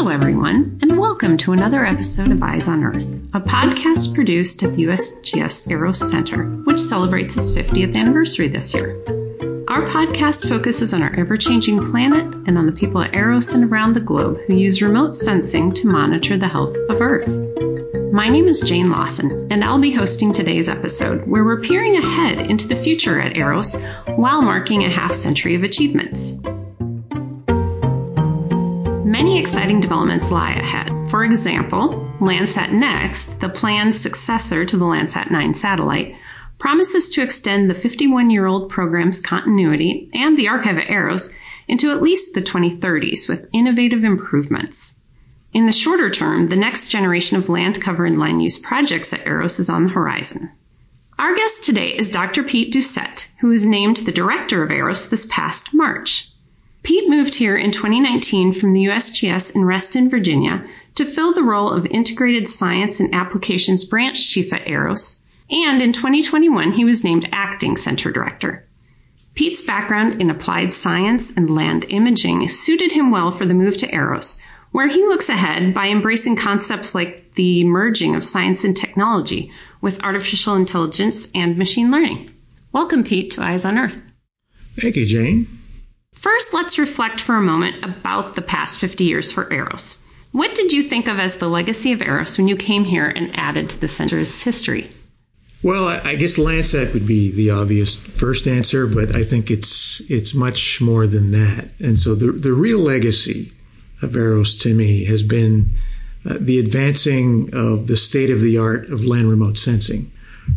Hello, everyone, and welcome to another episode of Eyes on Earth, a podcast produced at the USGS EROS Center, which celebrates its 50th anniversary this year. Our podcast focuses on our ever changing planet and on the people at EROS and around the globe who use remote sensing to monitor the health of Earth. My name is Jane Lawson, and I'll be hosting today's episode where we're peering ahead into the future at EROS while marking a half century of achievements. Many exciting developments lie ahead. For example, Landsat Next, the planned successor to the Landsat 9 satellite, promises to extend the 51 year old program's continuity and the archive at EROS into at least the 2030s with innovative improvements. In the shorter term, the next generation of land cover and land use projects at EROS is on the horizon. Our guest today is Dr. Pete Doucette, who was named the director of EROS this past March. Pete moved here in 2019 from the USGS in Reston, Virginia, to fill the role of Integrated Science and Applications Branch Chief at EROS, and in 2021 he was named Acting Center Director. Pete's background in applied science and land imaging suited him well for the move to EROS, where he looks ahead by embracing concepts like the merging of science and technology with artificial intelligence and machine learning. Welcome, Pete, to Eyes on Earth. Thank you, Jane. First, let's reflect for a moment about the past 50 years for EROS. What did you think of as the legacy of EROS when you came here and added to the center's history? Well, I guess Landsat would be the obvious first answer, but I think it's it's much more than that. And so the the real legacy of EROS to me has been uh, the advancing of the state of the art of land remote sensing,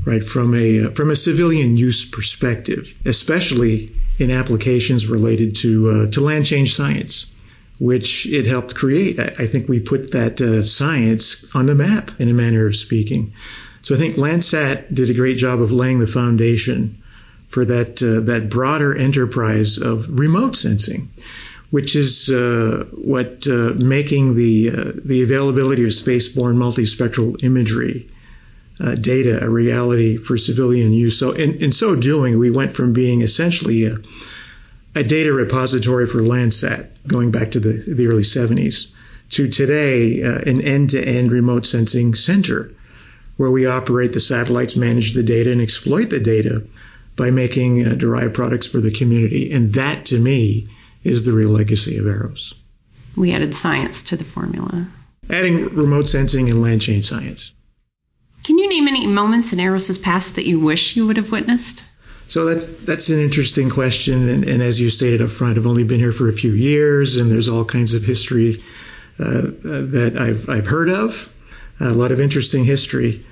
right? From a uh, from a civilian use perspective, especially in applications related to uh, to land change science, which it helped create. I, I think we put that uh, science on the map in a manner of speaking. So I think Landsat did a great job of laying the foundation for that uh, that broader enterprise of remote sensing which is uh, what uh, making the uh, the availability of spaceborne multispectral imagery uh, data a reality for civilian use. So in, in so doing, we went from being essentially a, a data repository for Landsat, going back to the, the early 70s, to today uh, an end-to-end remote sensing center, where we operate the satellites, manage the data, and exploit the data by making uh, derived products for the community. And that, to me, is the real legacy of EROS. We added science to the formula. Adding remote sensing and land change science. Can you name any moments in EROS's past that you wish you would have witnessed? So that's that's an interesting question, and, and, as you stated up front, I've only been here for a few years, and there's all kinds of history uh, that I've I've heard of, a lot of interesting history.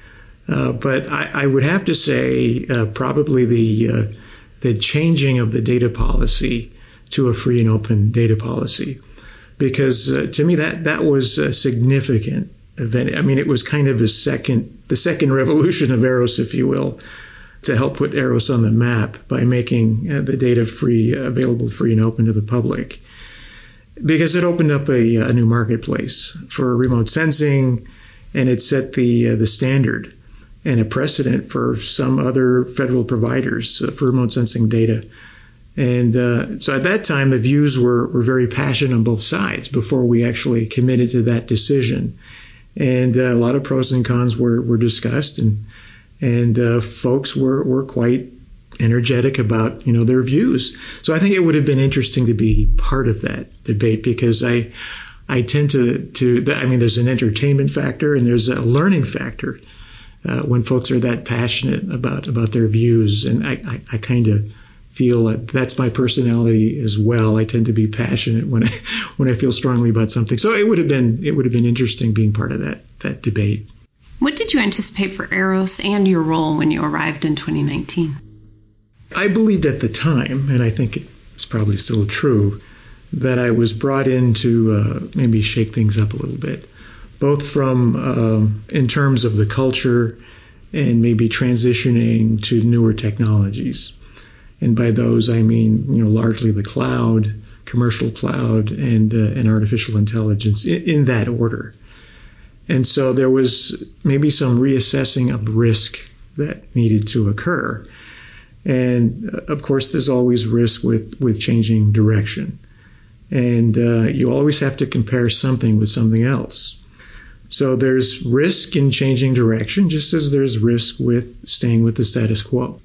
Uh, but I, I, would have to say uh, probably the uh, the changing of the data policy to a free and open data policy. Because uh, to me, that, that was significant event. I mean, it was kind of a second, the second revolution of Eros, if you will, to help put Eros on the map by making uh, the data free, available free and open to the public. Because it opened up a, a new marketplace for remote sensing and it set the, uh, the standard and a precedent for some other federal providers uh, for remote sensing data. And uh, so at that time, the views were, were very passionate on both sides before we actually committed to that decision. And uh, a lot of pros and cons were, were discussed, and and uh, folks were, were quite energetic about you know their views. So I think it would have been interesting to be part of that debate because I I tend to to I mean there's an entertainment factor and there's a learning factor uh, when folks are that passionate about about their views, and I I, I kind of feel that that's my personality as well. I tend to be passionate when I when I feel strongly about something. So it would have been it would have been interesting being part of that that debate. What did you anticipate for EROS and your role when you arrived in 2019? I believed at the time, and I think it's probably still true, that I was brought in to uh, maybe shake things up a little bit, both from um, in terms of the culture and maybe transitioning to newer technologies. And by those, I mean, you know, largely the cloud, commercial cloud, and, uh, and artificial intelligence in, in that order. And so there was maybe some reassessing of risk that needed to occur. And uh, of course, there's always risk with, with changing direction. And uh, you always have to compare something with something else. So there's risk in changing direction, just as there's risk with staying with the status quo.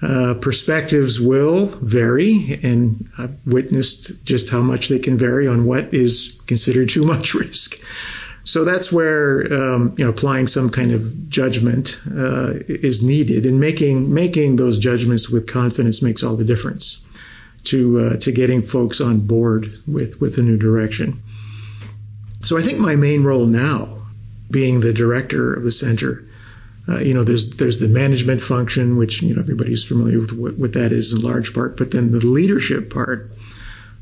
Uh, perspectives will vary, and I've witnessed just how much they can vary on what is considered too much risk. So that's where um, you know applying some kind of judgment uh, is needed, and making making those judgments with confidence makes all the difference to uh, to getting folks on board with with a new direction. So I think my main role now, being the director of the center, uh, you know, there's there's the management function, which you know everybody's familiar with what, what, that is in large part, but then the leadership part,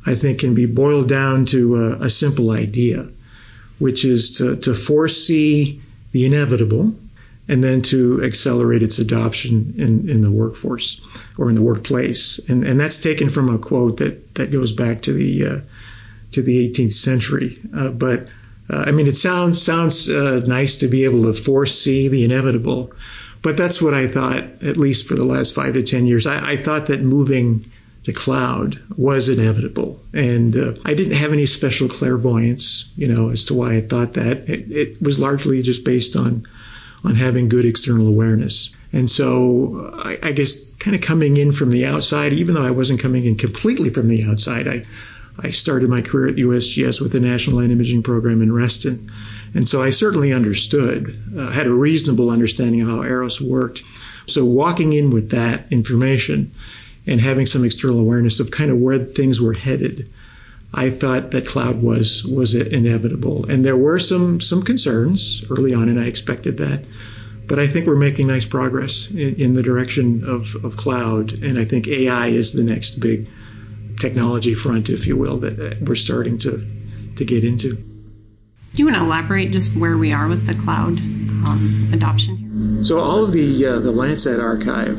I think, can be boiled down to a, a simple idea, which is to, to foresee the inevitable and then to accelerate its adoption in, in the workforce or in the workplace. And, and that's taken from a quote that, that goes back to the uh, to the 18th century. Uh, but uh, I mean, it sounds sounds uh, nice to be able to foresee the inevitable, but that's what I thought, at least for the last five to ten years. I, I thought that moving to cloud was inevitable, and uh, I didn't have any special clairvoyance, you know, as to why I thought that. It, it was largely just based on on having good external awareness. And so I, I guess kind of coming in from the outside, even though I wasn't coming in completely from the outside, I I started my career at USGS with the National Land Imaging Program in Reston. And so I certainly understood, uh, had a reasonable understanding of how EROS worked. So walking in with that information and having some external awareness of kind of where things were headed, I thought that cloud was was inevitable. And there were some some concerns early on, and I expected that. But I think we're making nice progress in, in the direction of, of cloud, and I think AI is the next big technology front, if you will, that we're starting to to get into. Do you want to elaborate just where we are with the cloud um, adoption? Here? So all of the uh, the Landsat archive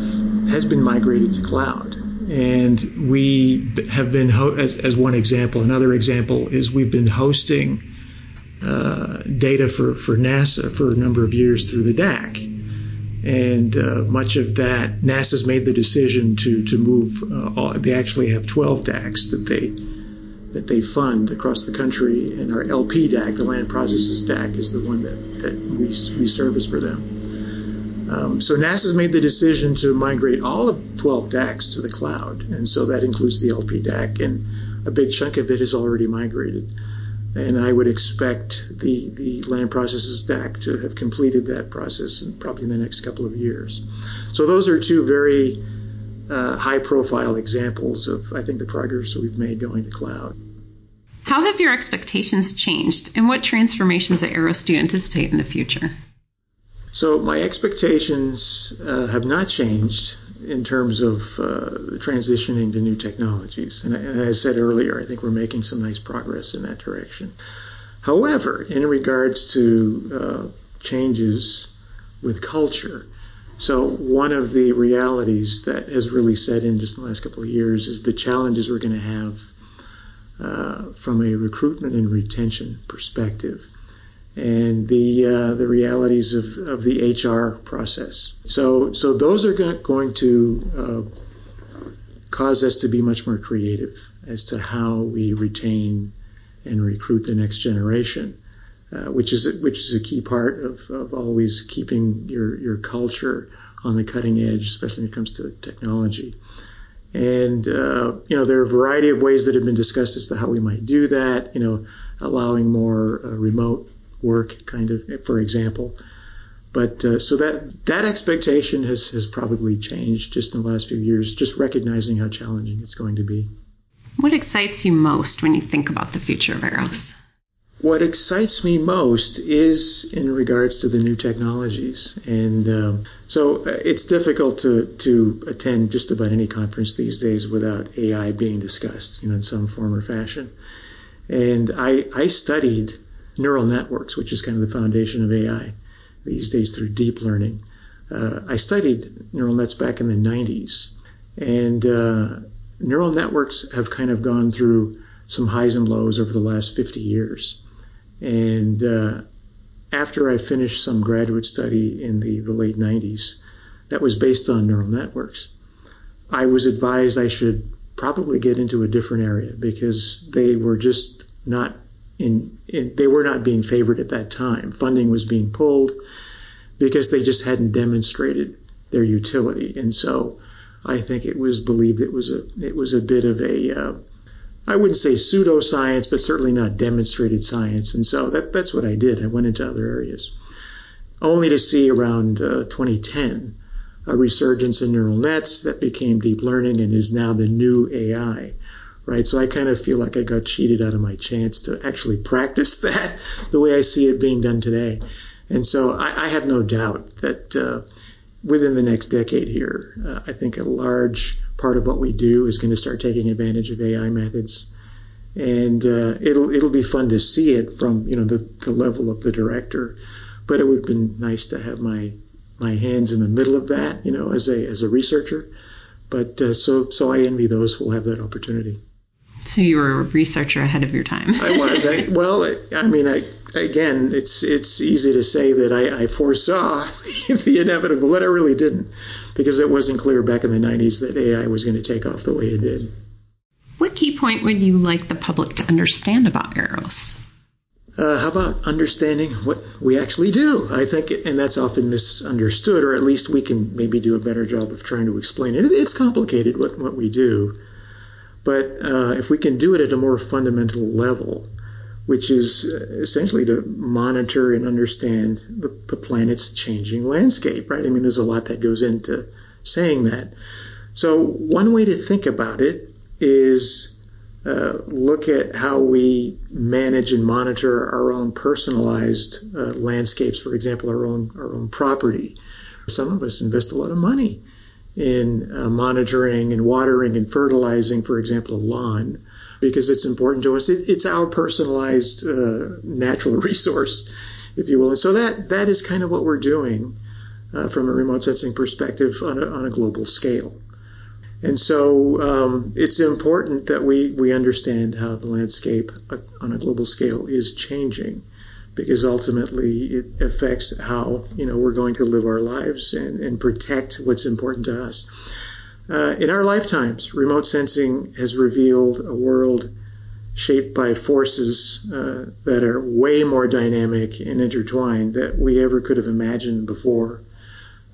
has been migrated to cloud, and we have been ho- as as one example. Another example is we've been hosting uh, data for for NASA for a number of years through the DAAC and uh, much of that NASA's made the decision to to move. Uh, all, they actually have 12 DAACs that they that they fund across the country, and our LP DAAC, the Land Processes DAAC, is the one that that we we service for them. Um, so NASA's made the decision to migrate all of 12 DAACs to the cloud, and so that includes the LP DAAC, and a big chunk of it has already migrated and I would expect the, the land processes DAAC to have completed that process in, probably in the next couple of years. So those are two very uh, high profile examples of, I think, the progress that we've made going to cloud. How have your expectations changed, and what transformations at EROS do you anticipate in the future? So my expectations uh, have not changed in terms of uh, transitioning to new technologies. And, and, as I said earlier, I think we're making some nice progress in that direction. However, in regards to uh, changes with culture, so one of the realities that has really set in just in the last couple of years is the challenges we're going to have uh, from a recruitment and retention perspective and the uh, the realities of, of the HR process. So so those are going to uh, cause us to be much more creative as to how we retain and recruit the next generation, uh, which is a, which is a key part of, of always keeping your your culture on the cutting edge, especially when it comes to technology. And uh, you know there are a variety of ways that have been discussed as to how we might do that. You know, allowing more uh, remote work, kind of, for example. But uh, so that that expectation has has probably changed just in the last few years. Just recognizing how challenging it's going to be. What excites you most when you think about the future of EROS? What excites me most is in regards to the new technologies, and um, so uh, it's difficult to to attend just about any conference these days without AI being discussed, you know, in some form or fashion. And I I studied neural networks, which is kind of the foundation of AI these days through deep learning. Uh, I studied neural nets back in the 90s, and uh, neural networks have kind of gone through some highs and lows over the last 50 years. And uh, after I finished some graduate study in the, the late 90s, that was based on neural networks. I was advised I should probably get into a different area because they were just not in, in, they were not being favored at that time. Funding was being pulled because they just hadn't demonstrated their utility, and so I think it was believed it was a it was a bit of a uh, I wouldn't say pseudoscience, but certainly not demonstrated science, and so that, that's what I did. I went into other areas, only to see around uh, 2010 a resurgence in neural nets that became deep learning and is now the new AI right? So I kind of feel like I got cheated out of my chance to actually practice that the way I see it being done today. And so I, I have no doubt that uh, within the next decade here, uh, I think a large part of what we do is going to start taking advantage of AI methods. And uh, it'll it'll be fun to see it from you know the, the level of the director, but it would have been nice to have my my hands in the middle of that, you know, as a as a researcher. But uh, so so I envy those who will have that opportunity. So you were a researcher ahead of your time. I was. I, well, I mean, I, again, it's it's easy to say that I, I foresaw the inevitable, but I really didn't, because it wasn't clear back in the 90s that AI was going to take off the way it did. What key point would you like the public to understand about Eros? Uh, how about understanding what we actually do? I think, and that's often misunderstood, or at least we can maybe do a better job of trying to explain it. It's complicated what, what we do. But uh, if we can do it at a more fundamental level, which is uh, essentially to monitor and understand the, the, planet's changing landscape, right? I mean, there's a lot that goes into saying that. So one way to think about it is uh, look at how we manage and monitor our own personalized uh, landscapes, for example, our own our own property. Some of us invest a lot of money in uh, monitoring and watering and fertilizing, for example, a lawn, because it's important to us. It, it's our personalized uh, natural resource, if you will. And so that that is kind of what we're doing uh, from a remote sensing perspective on a, on a global scale. And so um, it's important that we, we understand how the landscape uh, on a global scale is changing because ultimately it affects how you know we're going to live our lives and, and protect what's important to us. Uh, in our lifetimes, remote sensing has revealed a world shaped by forces uh, that are way more dynamic and intertwined that we ever could have imagined before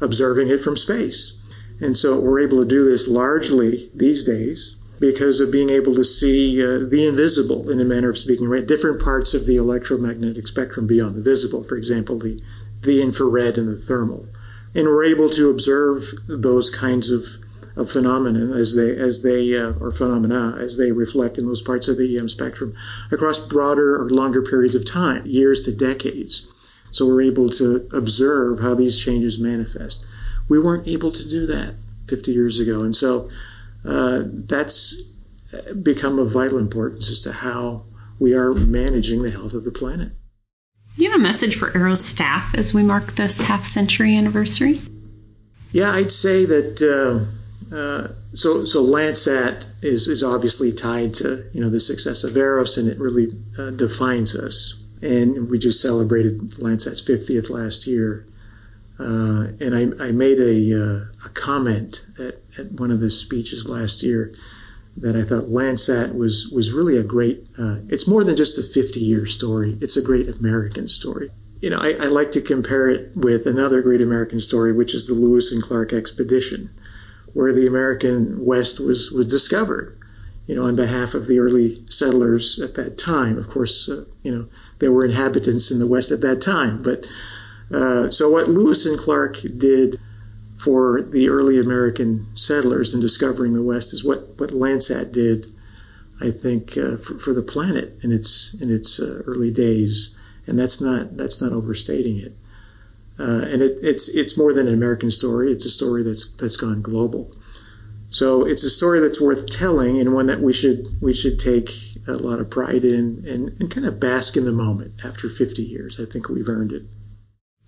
observing it from space. And so we're able to do this largely these days because of being able to see uh, the invisible, in a manner of speaking, right? Different parts of the electromagnetic spectrum beyond the visible, for example, the, the infrared and the thermal. And we're able to observe those kinds of, of phenomena as they, as they, uh, or phenomena as they reflect in those parts of the EM spectrum across broader or longer periods of time, years to decades. So we're able to observe how these changes manifest. We weren't able to do that 50 years ago. And so uh, that's become of vital importance as to how we are managing the health of the planet. Do you have a message for Eros staff as we mark this half century anniversary? Yeah, I'd say that uh, uh, so so Landsat is is obviously tied to you know the success of Eros and it really uh, defines us. And we just celebrated Landsat's 50th last year. Uh, and I, I, made a, uh, a comment at, at, one of the speeches last year that I thought Landsat was was really a great. Uh, it's more than just a 50 year story. It's a great American story. You know, I, I, like to compare it with another great American story, which is the Lewis and Clark expedition, where the American West was was discovered. You know, on behalf of the early settlers at that time. Of course, uh, you know there were inhabitants in the West at that time, but uh, so what Lewis and Clark did for the early American settlers in discovering the West is what, what Landsat did, I think, uh, for, for, the planet in its in its uh, early days, and that's not that's not overstating it. Uh, and it, it's it's more than an American story; it's a story that's that's gone global. So it's a story that's worth telling, and one that we should we should take a lot of pride in, and, and kind of bask in the moment. After 50 years, I think we've earned it.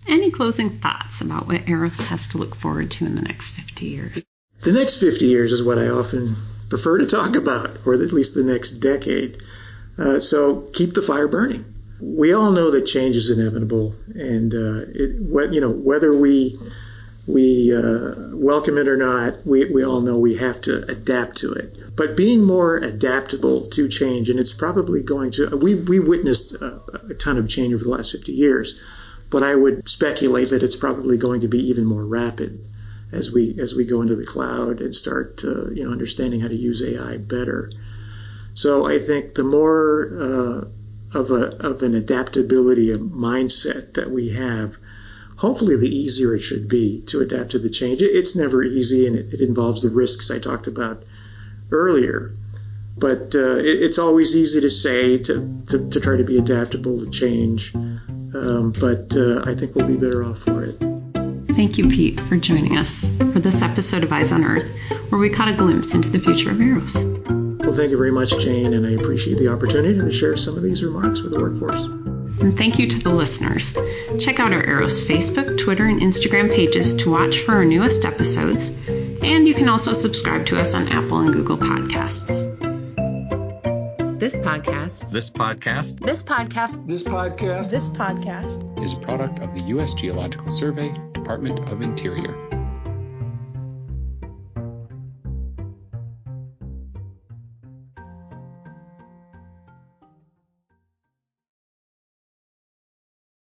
Any closing thoughts about what Eros has to look forward to in the next 50 years? The next 50 years is what I often prefer to talk about, or at least the next decade. Uh, so keep the fire burning. We all know that change is inevitable, and uh, it, what, you know whether we we uh, welcome it or not, we, we all know we have to adapt to it. But being more adaptable to change, and it's probably going to, we, we witnessed a, a ton of change over the last 50 years, but I would speculate that it's probably going to be even more rapid as we as we go into the cloud and start you know understanding how to use AI better. So I think the more uh, of a of an adaptability mindset that we have, hopefully the easier it should be to adapt to the change. It's never easy and it, it involves the risks I talked about earlier. But uh, it, it's always easy to say to, to, to, try to be adaptable to change. Um, but uh, I think we'll be better off for it. Thank you, Pete, for joining us for this episode of Eyes on Earth, where we caught a glimpse into the future of EROS. Well, thank you very much, Jane, and I appreciate the opportunity to share some of these remarks with the workforce. And thank you to the listeners. Check out our EROS Facebook, Twitter, and Instagram pages to watch for our newest episodes. And you can also subscribe to us on Apple and Google Podcasts. This podcast. This podcast. This podcast. This podcast. This podcast is a product of the U.S. Geological Survey, Department of Interior.